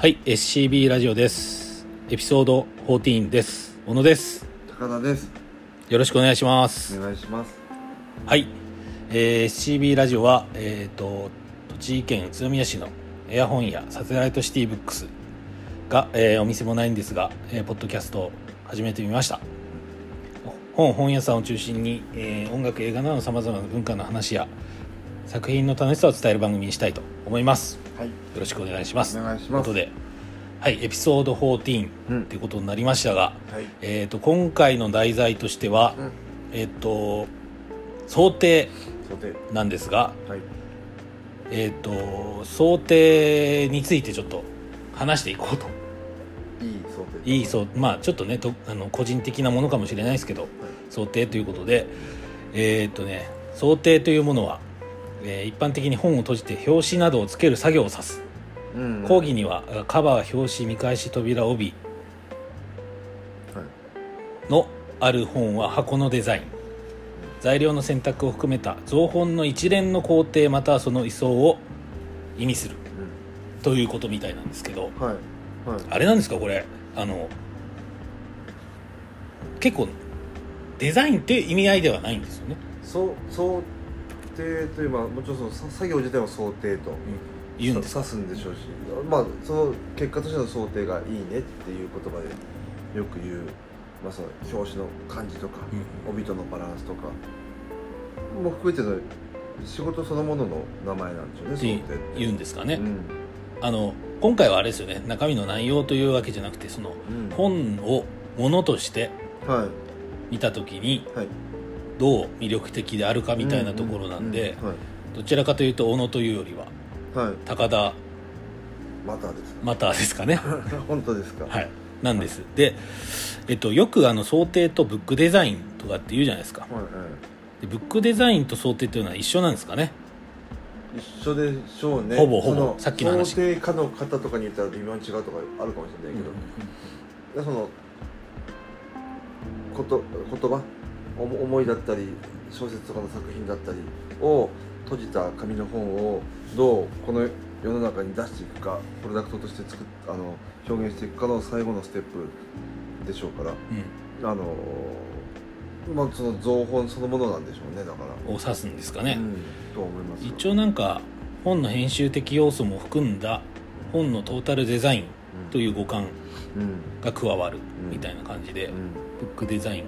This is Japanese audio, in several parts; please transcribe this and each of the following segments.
はい SCB ラジオです。エピソード14です。小野です。高田です。よろしくお願いします。お願いします。はい、えー SCB ラジオはえっ、と栃木県宇都宮市のエア本屋サテライトシティブックスが、えーお店もないんですが、えーポッドキャストを始めてみました。本本屋さんを中心に、えー音楽映画などさまざまな文化の話や作品の楽しさを伝える番組にしたいと思いますはい。よろしくお願いします。お願いします。ということではいエピソード14うん。っていうことになりましたが、はい。えー、と今回の題材としては、うん。えっ、と想定なんですが、はい。えっ、と想定についてちょっと話していこうと。いい想定。いいそうまあちょっとねとあの個人的なものかもしれないですけど想定ということでえっ、とね想定というものは、えー一般的に本を閉じて表紙などをつける作業を指す。うん。講義にはカバー表紙見返し扉帯。はい。のある本は箱のデザイン。材料の選択を含めた造本の一連の工程またはその位相を意味する。ということみたいなんですけど。うんはい。はい。あれなんですかこれ？あの結構デザインっていう意味合いではないんですよね。そう想定というまあもちろんそのさ作業自体は想定と言うんですか？指すんでしょうしまあその結果としての想定がいいねっていう言葉でよく言うまあその表紙の感じとかうん帯とのバランスとかも含めての仕事そのものの名前なんでしょうね想定って。言うんですかね、うん。あの今回はあれですよね。中身の内容というわけじゃなくてそのうん。本をものとしてはい。見た時にはいどう魅力的であるかみたいなところなんで、ううどちらかというと小野というよりははい、はい、高田またです。マターですかね。本当ですか。はい。なんです。で、えっと、よくあの想定とブックデザインとかって言うじゃないですか。はいはい。でブックデザインと想定っていうのは一緒なんですかね？一緒でしょうね。ほぼほぼ。さっきの話。想定家の方とかに言ったら微妙に違うとかあるかもしれないけど、でそのこと言葉？思いだったり小説とかの作品だったりを閉じた紙の本をどうこの世の中に出していくかプロダクトとして作っあの表現していくかの最後のステップでしょうからうん。あのまあその造本そのものなんでしょうねだから、うんを指すんですかね、うん、と思います一応なんか本の編集的要素も含んだ本のトータルデザインとういう五感ん、が加わるうんみたいな感じで、うん。ブックデザイン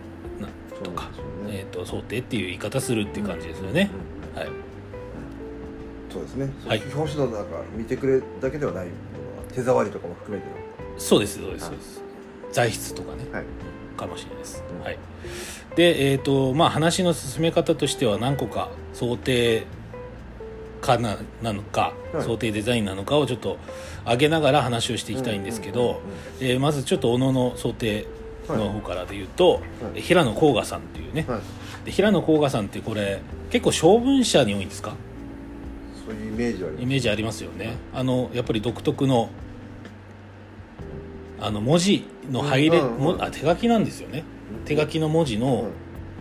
とかねえー、と想定っていう言い方するっていう感じですよね、はい。そうですね、はい。表紙の中見てくれだけではない手触りとかも含めてそうですそうですそうです。材質とかね。のはい。かもしれないです、うん。はい。でえっ、とまあ話の進め方としては何個か想定かななのか、はい。想定デザインなのかをちょっと上げながら話をしていきたいんですけど、えーまずちょっと小野の想定の方からで言うと、はい。え平野甲賀さんっていうね、はい。で平野甲賀さんってこれ結構小文社に多いんですか？そういうイメージはあります。イメージありますよね。あのやっぱり独特のあの文字の配列、うんうんもあ手書きなんですよね。手書きの文字の、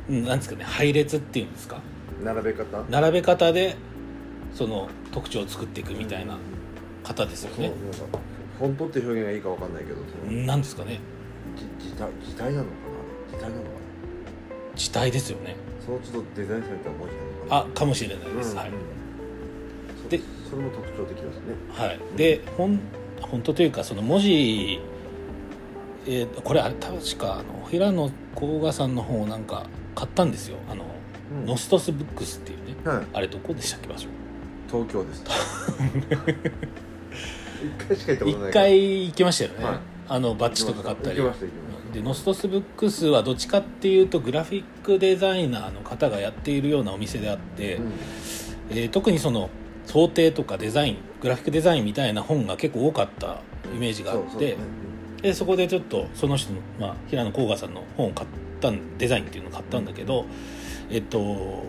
うん。うんなんですかね配列っていうんですか？並べ方？並べ方でその特徴を作っていくみたいな方ですよそうなんフォントって表現がいいかわかんないけど。なんですかねじ字体字体なのかな？字体なのか字体ですよね。なその都度デザインされた文字なのかなあかもしれないです、はい、ででそれも特徴的ですね。はい、で本本当というかその文字、えーこれあれ確かあの平野甲賀さんの本をなんか買ったんですよ。あの、うん。ノストスブックスっていうねはい。あれどこでしたっけ場所？東京です。一回しか行ったことない一回行きましたよね、はいあのバッジとか買ったり。でノストスブックスはどっちかっていうとグラフィックデザイナーの方がやっているようなお店であって、うん。えー特にその想定とかデザイングラフィックデザインみたいな本が結構多かったイメージがあって、そでそこでちょっとその人の、まあ、平野甲賀さんの本を買ったんデザインっていうのを買ったんだけど、えっと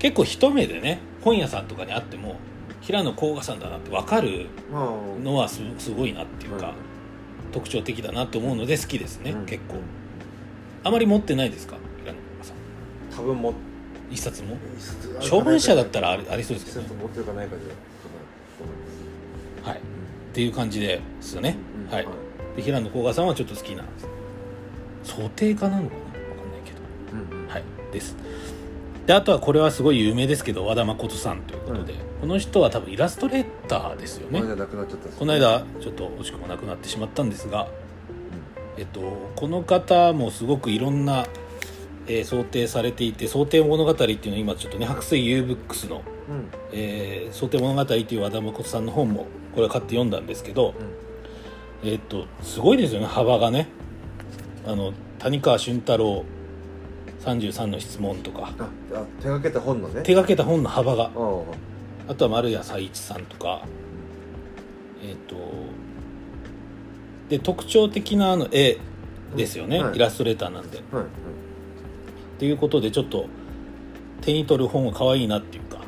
結構一目でね本屋さんとかにあっても平野甲賀さんだなって分かるまあ。のはすすごいなっていうか、はい特徴的だなと思うので好きですね、うん。結構。あまり持ってないですか？平野さん。多分も一冊も？一冊あるか小文社だったらありありそうです一けどね。冊持ってるかないかじゃと思い。ますはいっていう感じですよね、うんはい。で平野甲賀さんはちょっと好きな。んです想定家なのかな？分かんないけど。うんうん。はい。ですであとはこれはすごい有名ですけど和田誠さんということで、この人は多分イラストレーターですよね。この間亡くなっちゃったんですこの間ちょっと惜しくも亡くなってしまったんですが、えっと、この方もすごくいろんな、えー想定されていて想定物語っていうのを今ちょっとね白水 U ブックスの、うん。えー想定物語っていう和田誠さんの本もこれ買って読んだんですけど、えっとすごいですよね幅がね。あの谷川俊太郎33の質問とか。ああ手がけた本のね。手がけた本の幅が。あとは丸谷佐一さんとか。えっ、とで特徴的なあの絵ですよね、うんはい。イラストレーターなんで。っはい。ていうことでちょっと手に取る本が可愛いなっていうか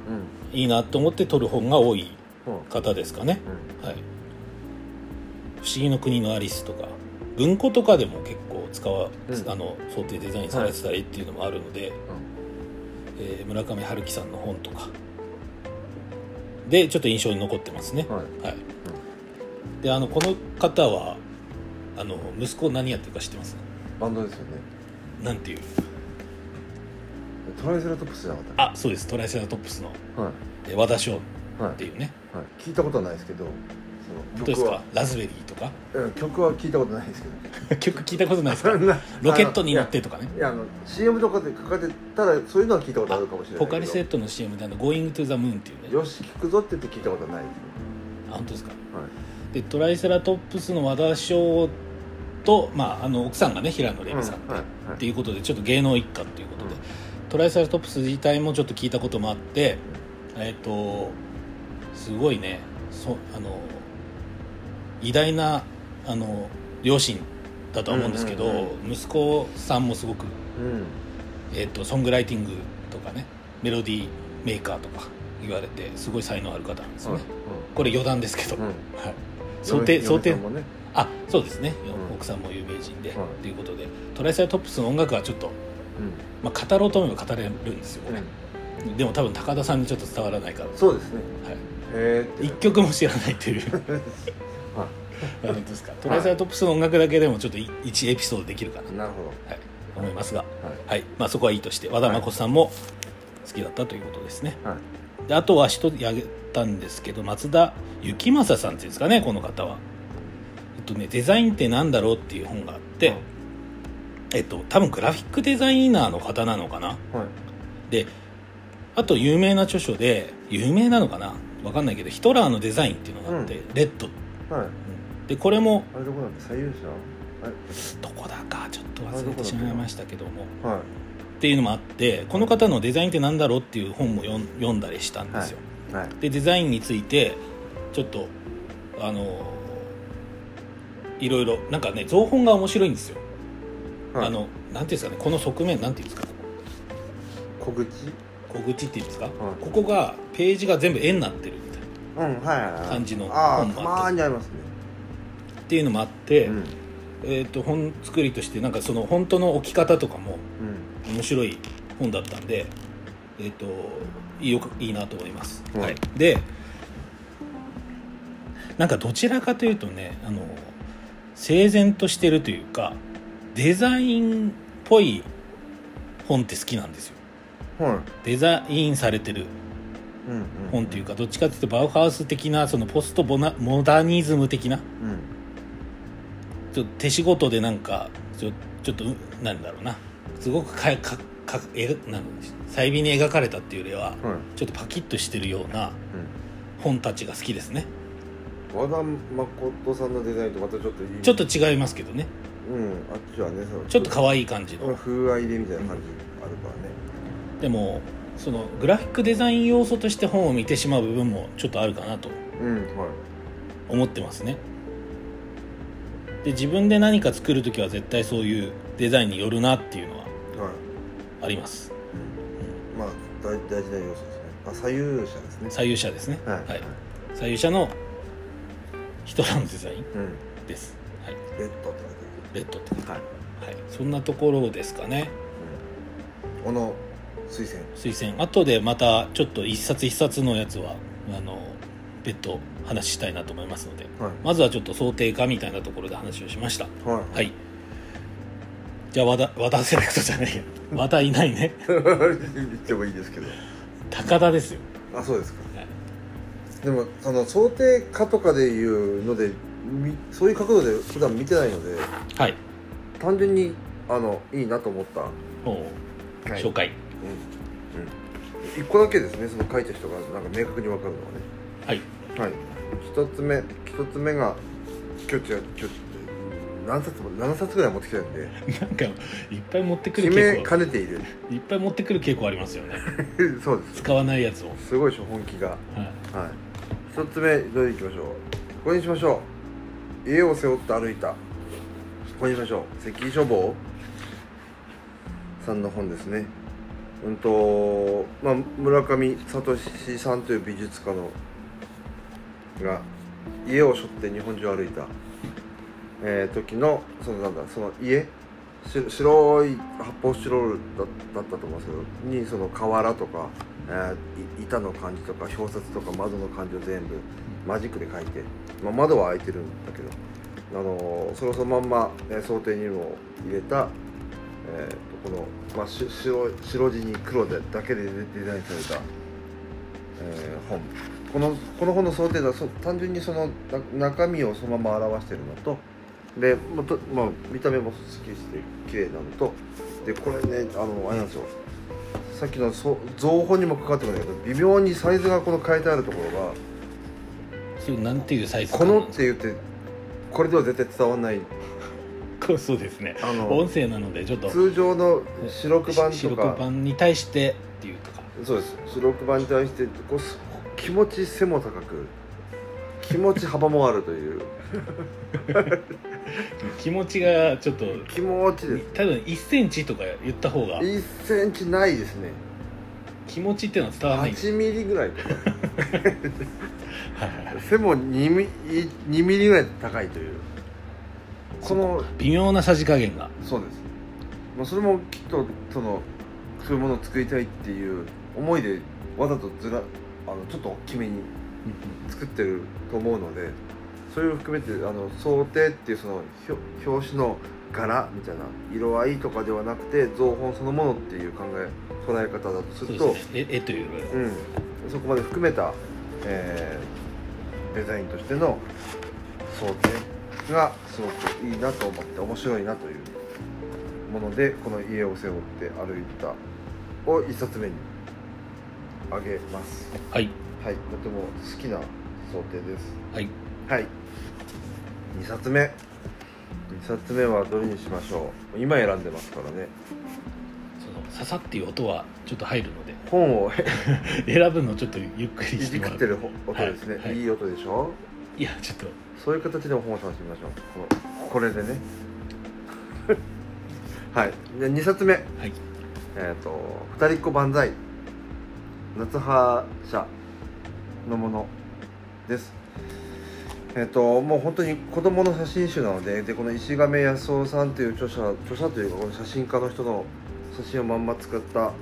うん。いいなと思って取る本が多いうん。方ですかね、うん。はい「不思議の国のアリス」とか文庫とかでも結構使わ、うん。あの想定デザインされてたりっていうのもあるので、うん。えー村上春樹さんの本とか。でちょっと印象に残ってますね、はい。はい、であのこの方はあの息子何やってるか知ってます？バンドですよね。なんていう？トライセラトプスじゃなかったあそうです。トライセラトップスの。はい。えー和田翔っはいていうね。はい、聞いたことはないですけどどうですか？ラズベリーとか？うん曲は聞いたことないですけ 曲聞いたことないですか？どロケットに乗ってとかね。いやあの CM とかで書かれてたらそういうのは聞いたことあるかもしれないポカリセットの CM であの「Going to the Moon」っていうね。よし聞くぞって言って聞いたことはない。あ本当ですか？はい。でトライセラトップスの和田翔と、まあ、あの奥さんがね平野レミさんうんはいはい。っていうことでちょっと芸能一家っていうことで、トライセラトップス自体もちょっと聞いたこともあってえっ、とすごいね。そあの偉大なあの両親だとは思うんですけど、うんうん息子さんもすごく、うん。えっとソングライティングとかねメロディーメーカーとか言われてすごい才能ある方なんですよね、これ余談ですけど、うん。うんはい、想定嫁想定。ねあそうですね、うん。奥さんも有名人で、はい。ということで。トライセラトップスの音楽はちょっと、まあ、語ろうと思えば語れるんですよ、うん、これでも多分高田さんにちょっと伝わらないから、そうですね。はい、へえって。一曲も知らないという。は 本当ですか？トライセラトップスの音楽だけでもちょっと1エピソードできるかな、いなるほはい、思いますが、どはい。はい。まあ、そこはいいとして和田誠さんも好きだったということですね。はい。であとは一人挙げたんですけど松田幸正さんっていうんですかねこの方は。えっとねデザインってなんだろうっていう本があって、うんえっと多分グラフィックデザイナーの方なのかな。はい。であと有名な著書で有名なのかな？わかんないけどヒトラーのデザインっていうのがあって、うレッドはい。でこれもあれどこだ？左右者どこだかちょっと忘れてしまいましたけども。はい。っていうのもあってこの方のデザインってなんだろうっていう本も読んだりしたんですよ、はい。でデザインについてちょっとあのいろいろなんかね造本が面白いんですよ、はい。あのなんていうんですかねこの側面なんていうんですか？小口？小口っていうんですか、い。ここがページが全部絵になってる感じの本もあってたりますね。っていうのもあって、うん。えー、と本作りとしてなんかその本当の置き方とかもうん。面白い本だったんで、えー、といいよいいなと思います、うん。はい、でなんかどちらかというとねあの整然としてるというかデザインっぽい本って好きなんですよ。はい。デザインされてる本っていうかどっちかっていうとバウハウス的なそのポストボナモダニズム的なうん。ちょっと手仕事でなんかちょちょっとうなんだろうな。すごくかかか描なん細微に描かれたっていうよりははい。ちょっとパキッとしてるようなう本たちが好きですね。ん和田誠さんのデザインとまたちょっといい。ちょっと違いますけどね。うん。あっちはねちょっと可愛い感じの。風合いでみたいな感じあるからね。でもそのグラフィックデザイン要素として本を見てしまう部分もちょっとあるかなとうんはい思ってますね。で自分で何か作る時は絶対そういうデザインによるなっていうのははい。あります。まあ大大事な要素ですね。あ左右者ですね。左右者ですね。はい。はい、左右者のヒトラーのデザインうん。です、はい、レッドって書いてレッドって書いてある。はい。あるはい、そんなところですかね。うん、この推薦。推薦。後でまたちょっと一冊一冊のやつはあの別途話したいなと思いますので。はい。まずはちょっと想定化みたいなところで話をしました。ははい。じゃあ和田和田セレクトじゃないや。和田いないね。い言ってもいいですけど。高田ですよ、あそうですか。はい。でもその想定化とかでいうのでみそういう角度で普段見てないのではい。単純にあのいいなと思った、はい。紹介うん。うん、一個だけですねその書いた人がなんか明確に分かるはいのはね。はい。一つ目一つ目が今日違う今日何冊も7冊ぐらい持ってきてるんで。なんかいっぱい持ってくる決め傾向かねている。いっぱい持ってくる傾向ありますよね。そうです。使わないやつを、はすごい初本気が。い、はい。一つ目どれいきましょう。これにしましょう。家を背負って歩いた。ここにしましょう。関書房さんの本ですねうんと、まあ、村上聡さんという美術家のが家を背負って日本中を歩いた、えー時のそのなんだその家？白い発泡スチロールだったと思うんですけどにその瓦とか、えー板の感じとか表札とか窓の感じを全部マジックで描いて、まあ、窓は開いてるんだけど、あのーそれをそのまんま、えー想定にも入れた、えーこの、まあ、し白白地に黒でだけでデザインされた、えー本。このこの本の想定ではそ単純にそのな中身をそのまま表してるのとで、まあとまあ、見た目もすっきりして綺麗なのとでこれねあのあれなんですよ。さっきのそ造本にもかかってくるんだけど微妙にサイズがこの書いてあるところがそれなんていうサイズこのって言ってこれでは絶対伝わらないかそうですね。あの音声なのでちょっと。通常の白黒板白とかに対してっていうとか。そうです。白黒板に対してこうす気持ち背も高く気持ち幅もあるという。気持ちがちょっと。気持ちです。多分1センチとか言った方が。1センチないですね。気持ちっていうのは伝わらない。んです8ミリぐらい 背も2ミ2ミリぐらい高いというこの微妙なさじ加減が。そうです、まあ、それもきっとそのそういうものを作りたいっていう思いでわざとずらあのちょっと大きめに作ってると思うのでそれを含めてあの想定っていうその表表紙の柄みたいな色合いとかではなくて造本そのものっていう考え捉え方だとすると絵絵という。うん、そこまで含めた、えーデザインとしての想定がすごくいいなと思って面白いなというものでこの「家を背負って歩いた」を一冊目にあげます。はい。はいとても好きな想定です。はい。はい。2冊目。2冊目はどれにしましょう。今選んでますからね。ささっていう音はちょっと入るので。本を。選ぶのちょっとゆっくりいしてもらう。じくってる音ですね、はい。はい。いい音でしょいやちょっと。そういう形でも本を楽しみましょう。このこれでね。はい。で2冊目。はい。えっ、と「二人っ子万歳」夏葉社のものです。えっ、ともう本当に子供の写真集なのででこの石亀康夫さんという著者著者というかこの写真家の人の写真をまんま使った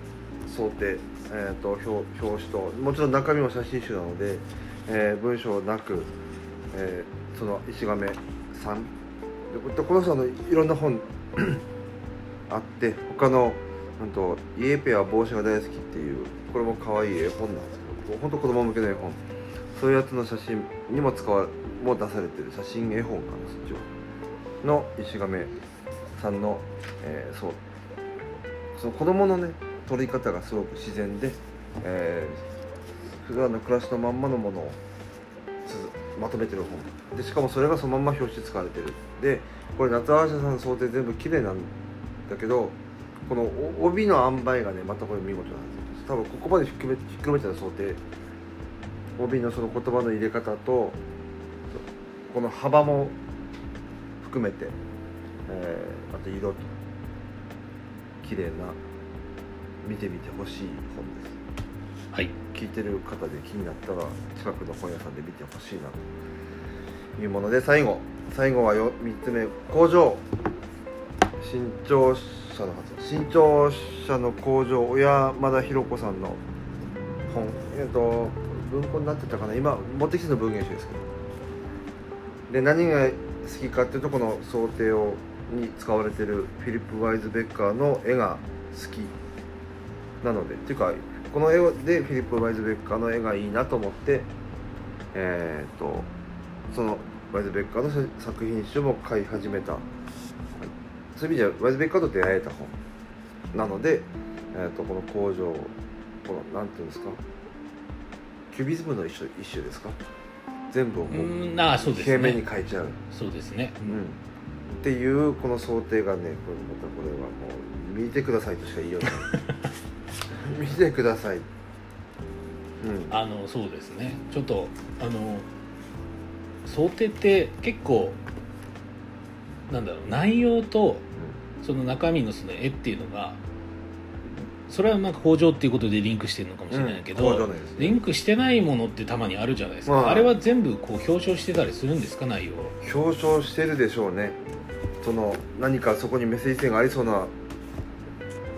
想定、えー、と表表紙ともちろん中身も写真集なので、えー文章なく、えーその石亀さん。でこの人のいろんな本 あって他のうんと「イエペは帽子が大好き」っていうこれも可愛い絵本なんですけど本当子供向けの絵本。そういうやつの写真にも使わも出されてる写真絵本かなそっちはの石亀さんの、えーそう。その子供のね撮り方がすごく自然で、えー普段の暮らしのまんまのものをつまとめてる本。でしかもそれがそのまま表紙使われてる。でこれ夏葉社さんの想定全部綺麗なんだけどこの帯の塩梅がねまたこれ見事なんですよ。多分ここまでひっくめひっくるめてた想定。帯のその言葉の入れ方とこの幅も含めて、えー、あと色と綺麗な見てみてほしい本です。はい。聞いてる方で気になったら近くの本屋さんで見てほしいなというもので最後最後はよ3つ目工場。新潮社のはず新潮社の工場小山田博子さんの本。えっ、と文庫になってたかな。今持ってきての文芸集ですけど。で何が好きかっていうとこの想定をに使われてるフィリップ・ワイズベッカーの絵が好き。なのでっていうかこの絵でフィリップ・ワイズベッカーの絵がいいなと思ってえーっとそのワイズベッカーの作品集も買い始めた。そういう意味ではワイズベッカーと出会えた本なので、えー、とこの工場このなんていうんですか？キュビズムの一種一種ですか？全部をこうあうです平面にね描いちゃう、そうですね。うん、っていうこの想定がねこれまたこれはもう見てくださいとしか言いようがない 見てください。うん。あのそうですね。ちょっとあの想定って結構なんだろう内容とその中身のその絵っていうのがそれはなんか工場っていうことでリンクしてるのかもしれないけど、うん。ね。リンクしてないものってたまにあるじゃないですか、まあ。あれは全部こう表彰してたりするんですか内容を表彰してるでしょうね。その何かそこにメッセージ性がありそうな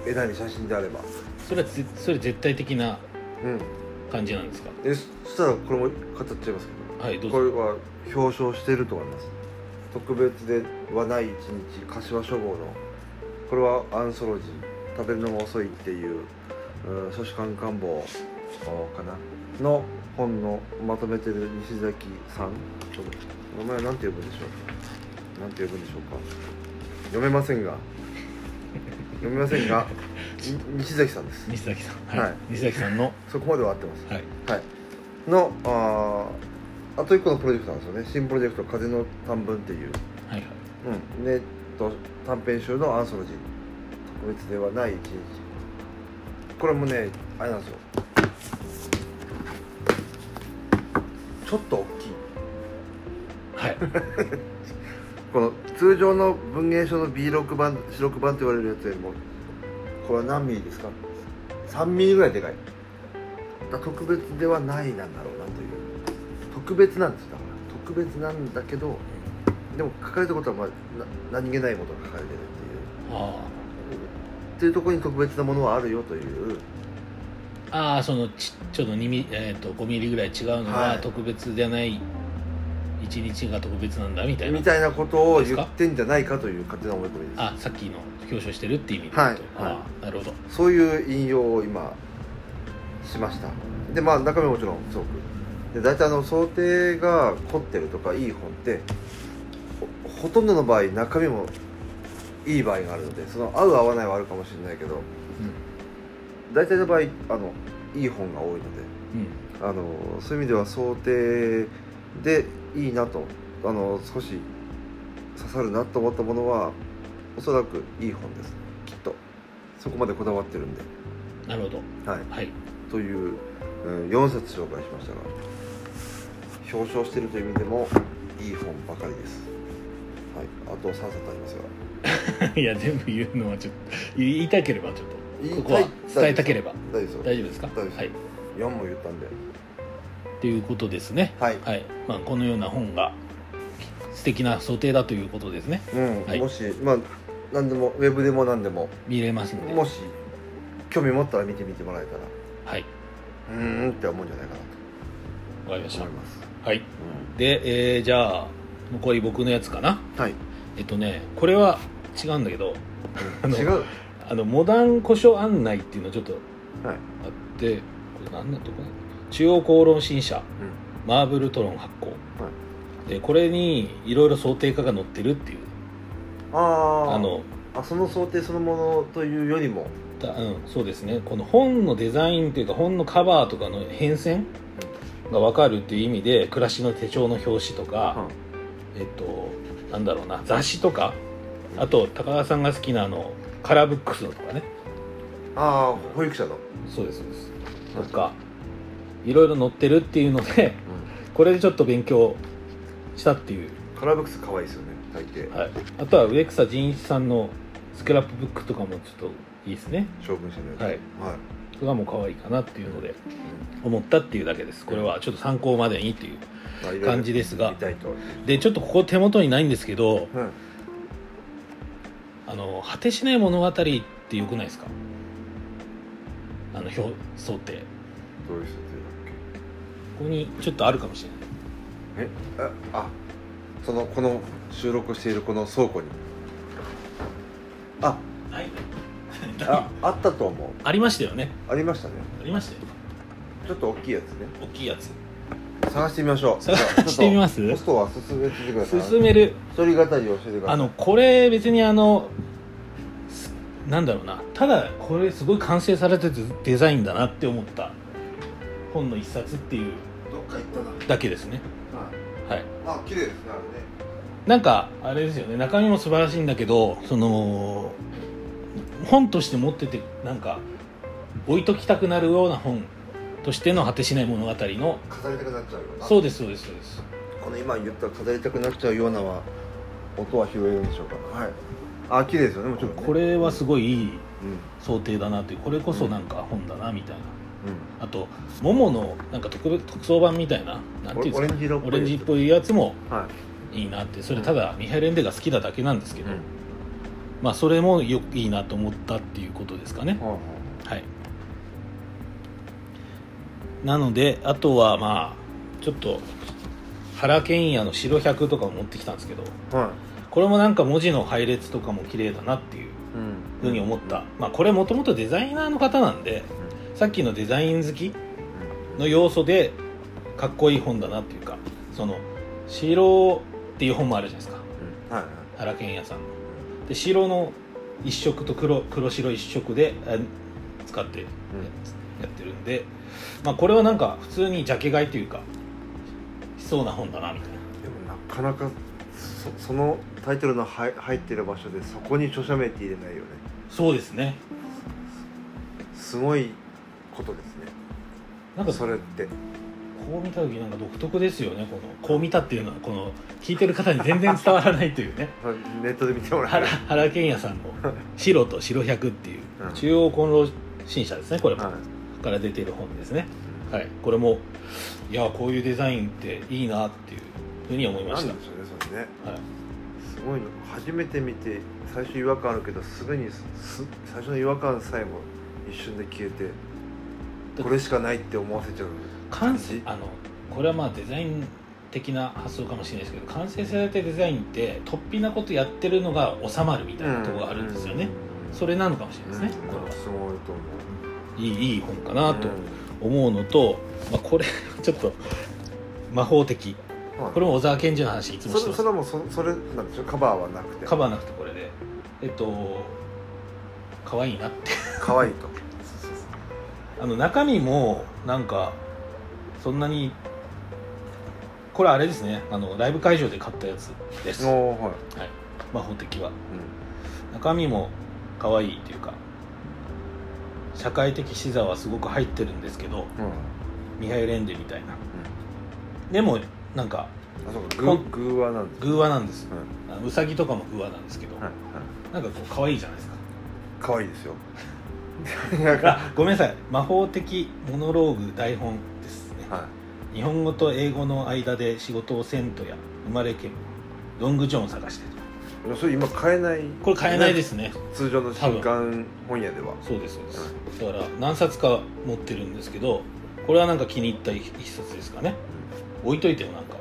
絵なり写真であればそれはぜそれ絶対的なうん。感じなんですか？でそしたらこれも語っちゃいますけど。はいどうぞ。これは表彰してると思います。特別ではない一日柏書房の。これはアンソロジー「食べるのが遅い」っていううん書士官官房かな。の本のまとめてる西崎さん。名前なんて呼ぶんでしょうなんて呼ぶんでしょうか？読めませんが読めませんがに西崎さんです。西崎さん。はい、はい。西崎さんの？そこまでは合ってます。はい。はい、のあーあと一個のプロジェクトなんですよね。新プロジェクト「風の短文」っていう、はいはい。うん、でと短編集のアンソロジー特別ではない一日。これもねあれなんですよ。ちょっと大きい。はい この通常の文芸書の B6 版四六版と言われるやつよりもこれは何ミリですか？3ミリぐらいでかい。だ特別ではないなんだろうなという。特別なんですだから特別なんだけどでも書かれたことは、まあ、な何気ないことが書かれてるっていう。あっていうところに特別なものはあるよという。あああそのちちょっと2ミリ、えー、と5ミリぐらい違うのははい。特別じゃない一日が特別なんだみたいな。みたいなことを言ってんじゃないかという勝手な思い込みです。あさっきの表彰してるっていう意味で。はい。言うと、はい。なるほど。そういう引用を今しました。でまあ中身ももちろんすごく。で大体あの想定が凝ってるとかいい本ってほほとんどの場合中身もいい場合があるのでその合う合わないはあるかもしれないけど大体の場合あのいい本が多いのでうん。あのそういう意味では想定でいいなと。あの少し刺さるなと思ったものはおそらくいい本です。きっと。そこまでこだわってるんで。なるほど。はい。はい。という、うん、4冊紹介しましたが表彰しているという意味でもいい本ばかりです、はい、あと3冊ありますが。いや全部言うのはちょっと言いたければちょっとここは伝えたければ。大丈夫です。よ大丈夫ですか？大丈夫です。はい。4も言ったんでということですね。はい、はい、まあ、このような本が素敵な想定だということですね。うん。はい。もしまあ何でもウェブでも何でも。見れますので。もし興味持ったら見てみてもらえたら。はい、うーんって思うんじゃないかなわかりました。と思い。ます、はい。で、えーじゃあ、残り僕のやつかな。はい。えっとね、これは違うんだけど、あの違う。あの、モダン古書案内っていうのちょっとはい、あって、これ何だとかな？中央公論新社、マーブルトロン発行。で、これにいろいろ想定家が載ってるっていう、あああの、あその想定そのものというよりも。だうん、そうですね。この本のデザインというか本のカバーとかの変遷が分かるっていう意味で暮らしの手帳の表紙とか、えっとなんだろうな雑誌とかあと高田さんが好きなあのカラーブックスのとかね。ああ保育者の、そうですそうです。とかいろいろ載ってるっていうのでこれでちょっと勉強したっていう、カラーブックス可愛いですよね大抵。はい、あとは植草仁一さんのスクラップブックとかもちょっといいですね。将軍者のやつはい。はい。それがもう可愛いかなっていうので思ったっていうだけです。これはちょっと参考までにっていう感じですが。でちょっとここ手元にないんですけどはい。あの果てしない物語ってよくないですか？あの表想定。どういうこにちょっとあるかもしれない。えああそのこの収録しているこの倉庫に。あない。ああったと思う。ありましたよね。ありましたね。ありましたよ。ちょっと大きいやつね。大きいやつ。探してみましょう。探してみます？ホストは進めててください。進める。一人語りを教えてください。あのこれ別にあのすなんだろうな。ただこれすごい完成されててデザインだなって思った。本の一冊っていうか行ったなだけですね。はい。はい。あ綺麗ですねあれね。なんかあれですよね。中身も素晴らしいんだけどその本として持っててなんか置いときたくなるような本としての果てしない物語の飾りたくなっちゃうよな。そうですそうですそうです。この今言った飾りたくなっちゃうようなは音は拾えるんでしょうか。はい。あ綺麗ですよね。もちろんね。これはすごいいいうん。想定だなという。これこそなんか本だなみたいな。うんあと桃のなんか特別特装版みたいななんていうんですかオレンジ色っぽいやつも。はい。いいなってそれただミハイル・エンデが好きなだけなんですけど、うん。まあそれもよいいなと思ったっていうことですかね。ははい。なのであとはまあちょっと原賢也の白百とかを持ってきたんですけどこれもなんか文字の配列とかも綺麗だなっていうふうに思った、まあこれもともとデザイナーの方なんでさっきのデザイン好きの要素でかっこいい本だなっていうかその「白」っていう本もあるじゃないですか。うん。はいはい。原賢也さんの。で白の一色と黒黒白一色であ使ってややってるんで、まあ、これはなんか普通にジャケ買いというかしそうな本だなみたいな。でもなかなかそそのタイトルの入入ってる場所でそこに著者名って入れないよね。そうですね。すごいことですね。なんかそれって。こう見た時なんか独特ですよね。このこう見たっていうのはこの聞いてる方に全然伝わらないというね。ネットで見てもらえ原る原賢也さんの「白と白百」っていううん。中央混同新社ですねこれも、はい。から出ている本ですね。はい。これもいやこういうデザインっていいなっていうふうに思いました。なんでしょうねそれね。はい。すごいの。初めて見て最初違和感あるけどすぐにすす最初の違和感さえも一瞬で消えてこれしかないって思わせちゃう完感じ？成あのこれはまあデザイン的な発想かもしれないですけど完成されたデザインって突飛なことやってるのが収まるみたいなところがあるんですよね、それなのかもしれないですね、これは。すごいと思いいいい本かなうと思うのと、まあ、これ ちょっと魔法的。これも小沢健二の話いつもしてます。それそれはもうそそれなんでしょう？カバーはなくて。カバーなくてこれで。えっと可愛いなって。可愛いとあの中身もなんかそんなにこれあれですね。あのライブ会場で買ったやつです、はい、はい、魔法的は。う中身も可愛いっていうか社会的視座はすごく入ってるんですけどんうん。ミハイル・エンデみたいな。でもなんかあそうかほグーグーはなんです偶話なんです。うん。あのウサギとかも偶話なんですけど、はいはい。なんかこう可愛いじゃないですか。可愛いですよ。あごめんなさい。魔法的モノローグ台本ですね、は日本語と英語の間で仕事をせんとや生まれけんロングジョンを探してといそれ今買えない？これ買えないですね。通常の新刊本屋では。そうですそうです、だから何冊か持ってるんですけどこれはなんか気に入った一一冊ですかね。置いといてもなんか。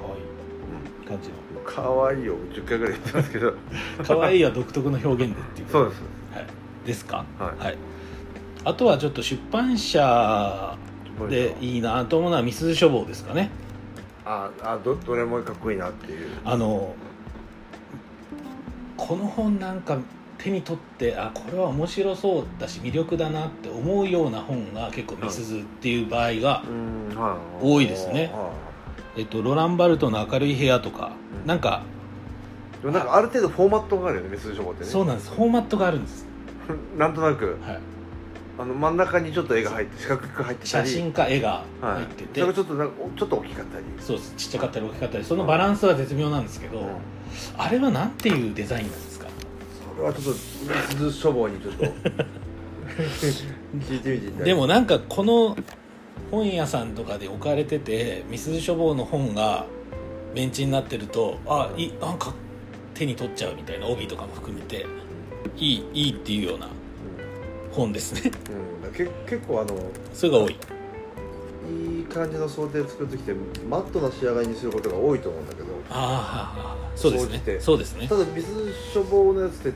可愛い。感じの。可愛いよ。10回ぐらい言ってますけど。可愛いは独特の表現でっていう。そうです。はい、ですか？はい。あとはちょっと出版社でいいいなと思うのはみすゞ書房ですかね。ああどどれもかっこいいなっていう。あのこの本なんか手に取ってあこれは面白そうだし魅力だなって思うような本が結構みすゞっていう場合が、多いですね。はえっと、ロランバルトの「明るい部屋」とか、うん。なんかなんかある程度フォーマットがあるよねメス書房ってね。そうなんです。フォーマットがあるんです、なんとなく。はい、あの真ん中にちょっと絵が入って四角く入って写真か絵がはい。入ってて、それがちょっとなんかちょっと大きかったり。そうです。ちっちゃかったり大きかったり。そのバランスは絶妙なんですけど、うん。あれはなんていうデザインなんですか？それはちょっと書房にちょっと。聞いてみていただいて。でもなんかこの本屋さんとかで置かれててみすゞ書房の本がベンチになってるとあいなんか手に取っちゃうみたいな帯とかも含めていいいいっていうような本ですね。うん、うん、け結構あのそれが多い。いい感じの想定作る時ってマットな仕上がりにすることが多いと思うんだけどああそうですね。そうですね。ただ水処方のやつって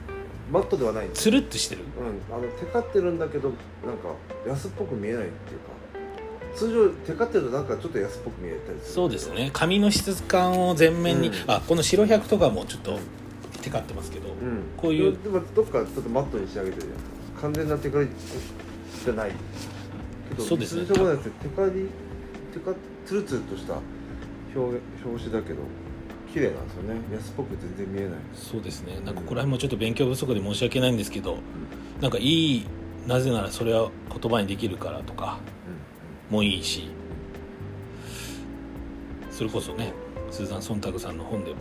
マットではないつるっとしてる？うん、あのテカってるんだけどなんか安っぽく見えないっていうか。通常テカってるとなんかちょっと安っぽく見えたりするそうですね紙の質感を全面に、うんあこの白百とかもちょっとテカってますけど、うん。こういうでもどっかちょっとマットに仕上げてるじゃん。完全なテカリじゃない。けどそうですね。テカリテカツルツルとした表表紙だけど綺麗なんですよね。安っぽく全然見えない。そうですね。なんかここら辺もちょっと勉強不足で申し訳ないんですけどなんかいいなぜならそれは言葉にできるからとかもいいし。それこそねスーザン・ソンタグさんの本でも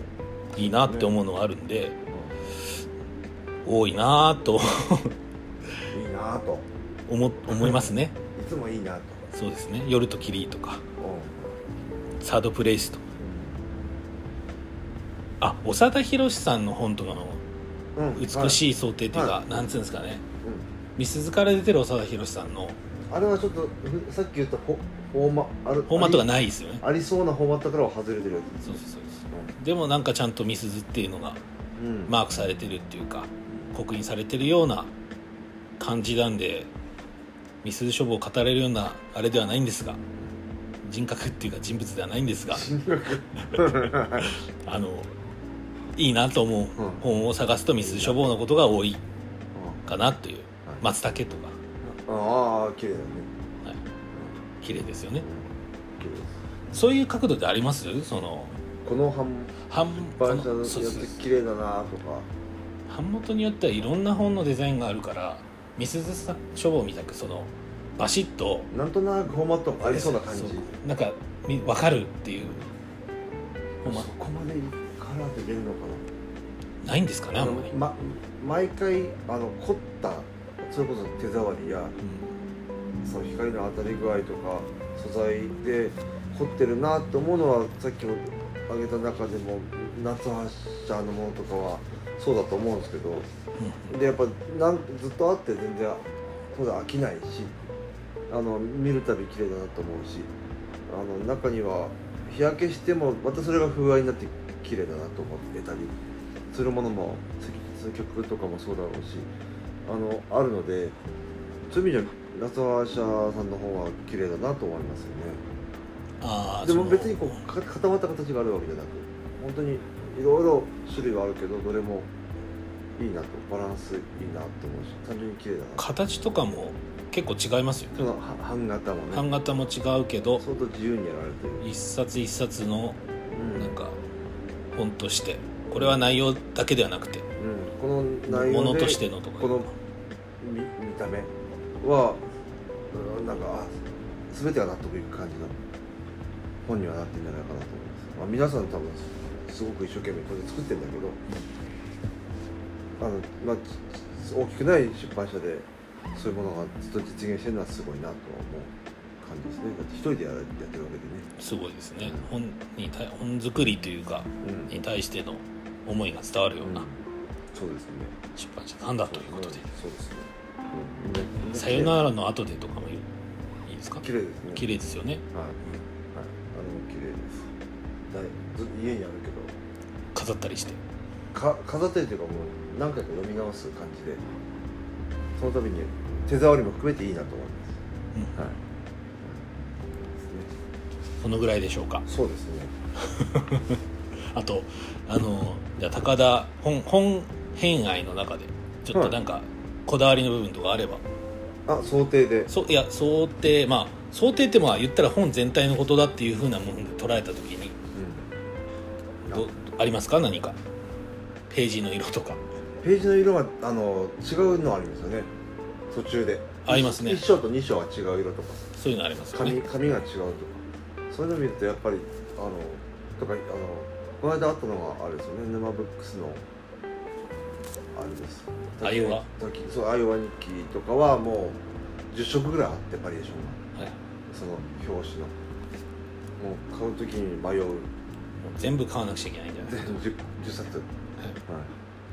いいなって思うのがあるんで、多いなと。うんいいなぁと。思思いますね。いつもいいなと。そうですね「夜と霧」とか。う「サードプレイス」とか。あ長田博さんの本とかのんうん。美しい想定っていうか、はい。なんつうんですかね。うん。みすずから出てる長田博さんの。あれはちょっとふさっき言ったフォフォーマあるフォーマットがいないですよね。ありそうなフォーマットからは外れてるやつ。そうそうそうでもなんかちゃんとみすずっていうのがうん。マークされてるっていうか刻印されてるような感じなんでみすず書房を語れるようなあれではないんですが人格っていうか人物ではないんですが あのいいなと思う本を探すとみすず書房のことが多いかなという松茸とか、ああ綺麗だね。はい、綺麗ですよね。そういう角度であります？そのこの版版版社のやそうそうそうつ綺麗だなとか。版元によってはいろんな本のデザインがあるからみすず書房みたくそのバシッとなんとなくフォーマットもありそうな感じ。なんかみ分かるっていう。そこまでカラーで出るのかな。いんですかねなあんまり、ま毎回あの凝ったそれこそ手触りやうん。その光の当たり具合とか素材で凝ってるなと思うのはさっきも挙げた中でも夏発射のものとかはそうだと思うんですけどうんでやっぱなんずっとあって全然当然飽きないしあの見るたび綺麗だなと思うしあの中には日焼けしてもまたそれが風合いになって綺麗だなと思ってたりするものも次曲とかもそうだろうしあのあるのでそういう意味じゃ夏葉社さんの方は綺麗だなと思いますよねああでも別にこうか固まった形があるわけじゃなく本当にいろいろ種類はあるけどどれもいいなとバランスいいなと思うし単純に綺麗だな形とかも結構違いますよね。そのは版型もね。版型も違うけど相当自由にやられてる、一冊一冊のうん。なんか本として。これは内容だけではなくて。うん、この内容でものとしてのとか。この見見た目はうんなんかあ全てが納得いく感じの本にはなってるんじゃないかなと思います、まあ、皆さん多分すごく一生懸命これ作ってるんだけどあの、まあ、ち大きくない出版社でそういうものがずっと実現してるのはすごいなとは思う感じですね。だって一人でやってるわけでね。すごいですね。本に対本作りというかうん。に対しての思いが伝わるようなそうですね。出版社なんだということで。そうですね、うん。みんなみん「なさよならの後で」とかもいいですか？綺麗ですね。綺麗ですよね。はい、だい。ず家にあるけど。飾ったりして。か飾ってるというかもう何回か読み直す感じで。その度に手触りも含めていいなと思いうん。ますはい、そのぐらいでしょうか。そうですね。あとあのじゃあ高田本本編愛の中でちょっとなんかこだわりの部分とかあれば、あ想定で。そういや想定まあ想定ってまあ言ったら本全体のことだっていうふうなもので捉えた時にありますか？何か。ページの色とか。ページの色があの違うのありますよね。途中で。ありますね。1章と2章は違う色とか。そういうのありますよ紙ね。紙が違うとか。そういうの見るとやっぱりあのとかあのこの間あったのがあれですよね。沼ブックスのあれです。アイオワ時そうアイオワ日記とかはもう10色ぐらいあってバリエーションが。はい、その表紙の。もう買う時に迷う全部買わなくちゃいけないんじゃない？全ですか部 10, 10冊、はい、はい。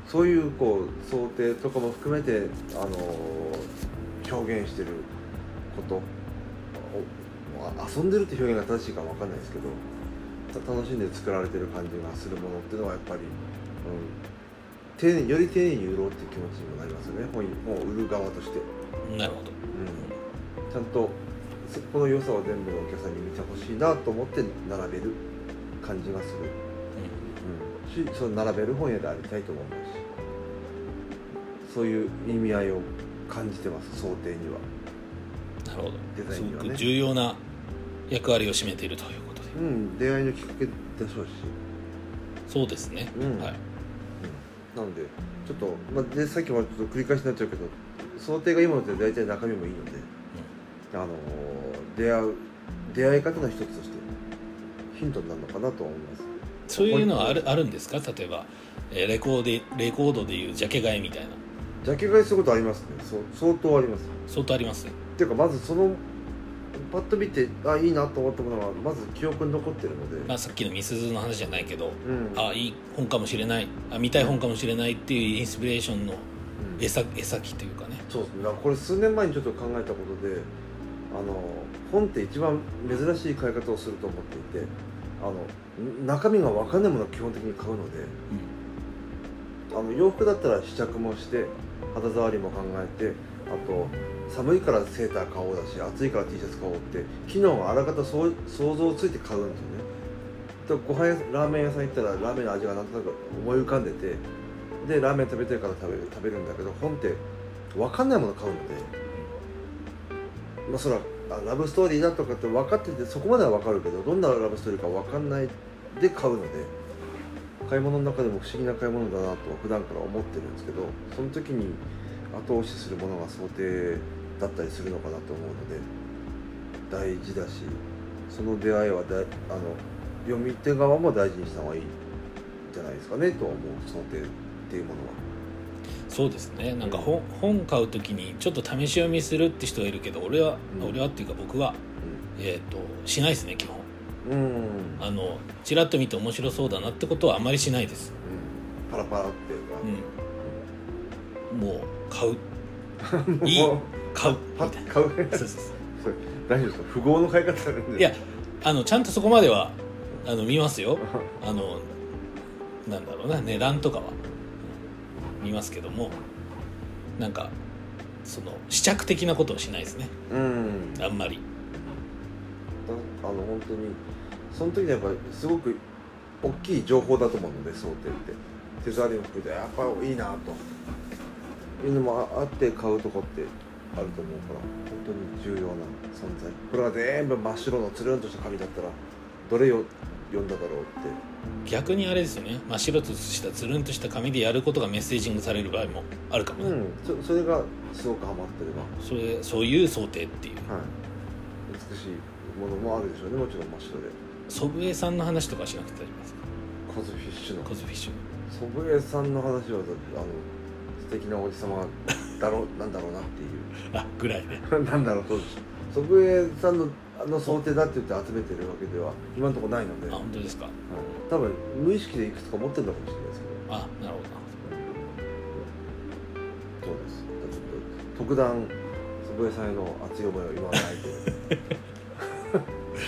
そういうこう想定とかも含めてあの表現してること。遊んでるって表現が正しいかわかんないですけどた楽しんで作られてる感じがするものっていうのはやっぱり、うん、丁寧より丁寧に売ろうっていう気持ちにもなりますよね。本本を売る側として、なるほど。うん、ちゃんとそこの良さを全部のお客さんに見てほしいなと思って並べる感じがする、うん、しその並べる本屋でありたいと思います。しそういう意味合いを感じてます想定には。なるほど。デザインにはね。重要な役割を占めているということで。うん。出会いのきっかけでしょうし。そうですね、うん。はい。なのでちょっと、まあ、でさっきもちょっと繰り返しになっちゃうけど想定がいいものって大体中身もいいので、あのー出会う出会い方の一つとしてヒントになるのかなと思います。そういうのはあるあるんですか？例えば、えーレコーデレコードでいうジャケ買いみたいな。ジャケ買いすることありますね。そう相当あります。相当ありますっていうかまずそのパッと見てあいいなと思ったものはまず記憶に残ってるので、まあ、さっきのみすずの話じゃないけどうん。あいい本かもしれない。あ見たい本かもしれないっていうインスピレーションのうん。絵先絵先というかね。そうですね。だからこれ数年前にちょっと考えたことであの本って一番珍しい買い方をすると思っていてあのん中身が分かんないものは基本的に買うのであの洋服だったら試着もして肌触りも考えてあと寒いからセーター買おうだし暑いから T シャツ買おうって機能があらかた想像ついて買うんですよね。でご飯屋ラーメン屋さん行ったらラーメンの味がなんとなく思い浮かんでてでラーメン食べたいから食べる食べるんだけど本って分かんないもの買うのでまあそれはあラブストーリーだとかって分かっててそこまでは分かるけどどんなラブストーリーか分かんないで買うので買い物の中でも不思議な買い物だなとは普段から思ってるんですけどその時に後押しするものが想定だったりするのかなと思うので大事だしその出会いはだあの読み手側も大事にした方がいいんじゃないですかねとは思う想定っていうものは。そうですね。なんか本本買う時にちょっと試し読みするって人がいるけど俺は、うん。俺はっていうか僕は、えー、としないですね基本。うん、うんあのちらっと見て面白そうだなってことはあまりしないです、パラパラっていうか、うん、もう買 う。いい。買う。パみたいな。ッ買う。そうそうそそれ大丈夫ですか？富豪の買い方なんでういやあのちゃんとそこまではあの見ますよ。あのなんだろうな値段とかは。うん見ますけどもなんかその試着的なことをしないですね。うん。あんまり。あの本当にその時にやっぱりすごく大きい情報だと思うので想定って。手触りも含めてやっぱいいなと。いうのもああって買うとこってあると思うから本当に重要な存在。これが全部真っ白のつるんとした紙だったらどれを読んだだろうって逆にあれですよね。真っ白としたつるんとした紙でやることがメッセージングされる場合もあるかもね、うん。そそれがすごくハマってれば、それそういう想定っていう。はい、美しいものもあるでしょうね。もちろん真っ白で。祖父江さんの話とかしなくて大丈夫ですか？コズフィッシュの。コズフィッシュ祖父江さんの話はあの素敵なおじさまだろうなんだろうなっていう。あぐらいね。なんだろうそうです。祖父江さんのあの想定だって言って集めてるわけでは今のところないので、あはい、本当ですか？多分無意識でいくつか持ってるのかもしれないですけどあなるほどそうです。ちょっと特段祖父江さんへの熱い思いは言わない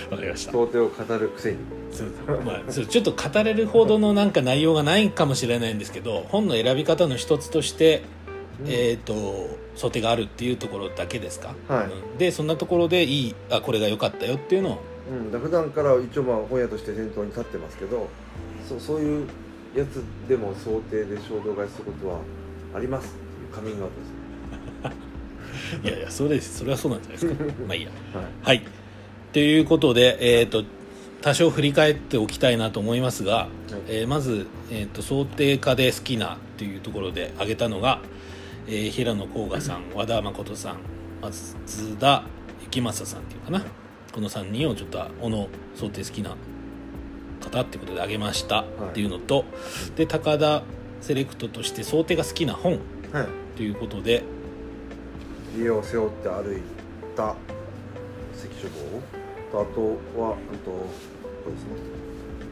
わかりました。と想定を語るくせに。そうまあ、そうちょっと語れるほどのなんか内容がないかもしれないんですけど本の選び方の一つとして、えー、と想定があるっていうところだけですか、はい。うん。でそんなところでいいあこれが良かったよっていうのを。うん、普段から一応まあ本屋として店頭に立ってますけどそそういうやつでも想定で衝動買いすることはありますっていうカミングアウトですね。いやいやそれです。それはそうなんじゃないですか。まあいいや。はい。はい。ということで、えー、と多少振り返っておきたいなと思いますが、えーまず、えー、と想定家で好きなというところで挙げたのが、えー平野甲賀さん和田誠さん松田幸正さんっていうかな。この3人をちょっと小野想定好きな方っていうことで挙げました。っていうのと、で高田セレクトとして想定が好きな本。はい。ということで。家を背負って歩いた。関書房とあとはあとこれですね。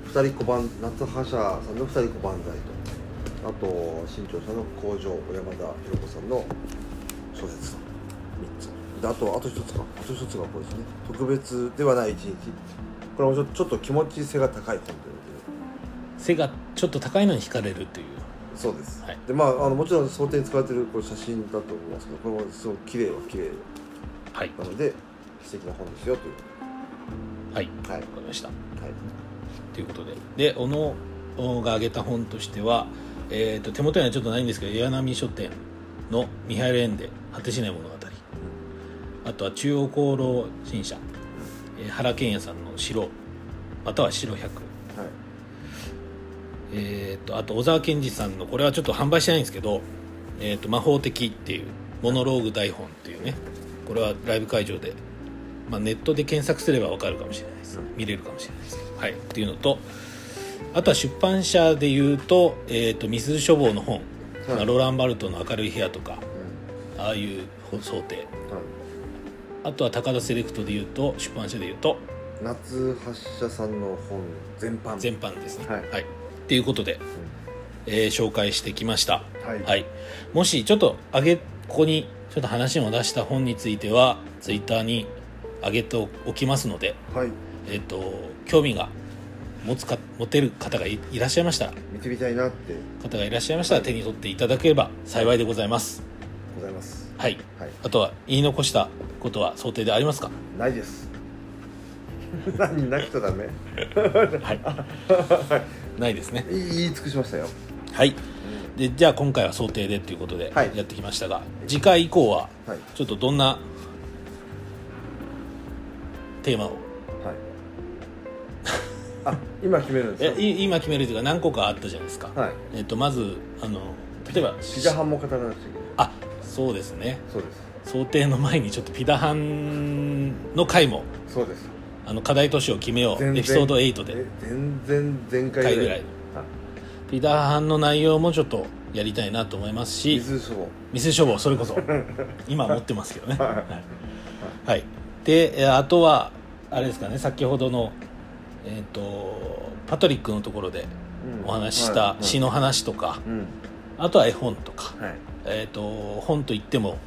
二人小判夏葉社さんの二人小判台とあと新潮社の工場小山田博子さんの小説3つ。であとあと一つか。あと一つがこれですね。特別ではない一日。これもちょちょっと気持ち性が高い本というこ背がちょっと高いのに惹かれるという。とでそうです、はい。でまああのもちろん想定に使われてるこれ写真だと思いますけどこれもすごく綺麗は綺麗。はい。なので素敵な本ですよという。はい。はい。わかりました。はい。ということで。で小野が挙げた本としては、えー、と手元にはちょっとないんですけど岩波書店の「ミハイル・エンデ果てしない物語」あとは中央功労新社、えー原健也さんの「白」または「白100」はい。えー、とあと小沢健二さんのこれはちょっと販売してないんですけど「えー、と魔法的」っていうモノローグ台本っていうねこれはライブ会場で、まあ、ネットで検索すれば分かるかもしれないです。見れるかもしれないです。はい。っていうのとあとは出版社でいうと「えー、とミス書房」の本、はい。まあローラン・バルトの「明るい部屋」とかうん。ああいう想定。はい。あとは高田セレクトでいうと出版社でいうと夏発射さんの本全般。全般ですね。はい。っていうことで、えー紹介してきました。はい。はい、もしちょっと上げここにちょっと話も出した本についてはツイッターに上げておきますので、はい。えっと興味が持つか持てる方がいいらっしゃいました。ら見てみたいなって。方がいらっしゃいましたら手に取っていただければ幸いでございます。ございます。はい。はい。あとは言い残したことは想定でありますか？ないです。何なくちゃダメ？はい。ないですね。言い尽くしましたよ。はい。でじゃあ今回は想定でということではい。やってきましたが、次回以降ははい。ちょっとどんなテーマをはいあ今決めるんですか？今決めるというか何個かあったじゃないですか、はい。えっとまずあの例えばピザハンも語らなくちゃいけない。あそうですね。そうです。想定の前にちょっとピダハンの回もそうです。あの課題都市を決めよう。全然エピソード8で。え全然前回回ぐらい。あピダハンの内容もちょっとやりたいなと思いますし水書房店処方それこそ。今持ってますけどね、はい。はい。はい、でえあとはあれですかね先ほどのえっ、とパトリックのところでうん。お話ししはい。たはい。詩の話とか、うん。あとは絵本とか、はい。えっ、と本といっても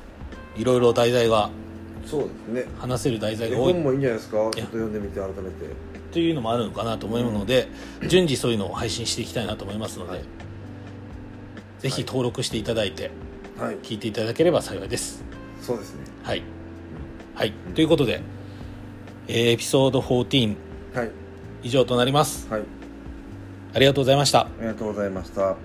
いろいろ題材がそうですね。話せる題材絵が多い。本もいいんじゃないですか？ちょっと読んでみて改めて。というのもあるのかなと思うので、順次そういうのを配信していきたいなと思いますので、はい。ぜひ登録していただいてはい。聞いていただければ幸いです。そうですね。はい、はい、ということで、えーエピソード14はい以上となります。はい。ありがとうございました。ありがとうございました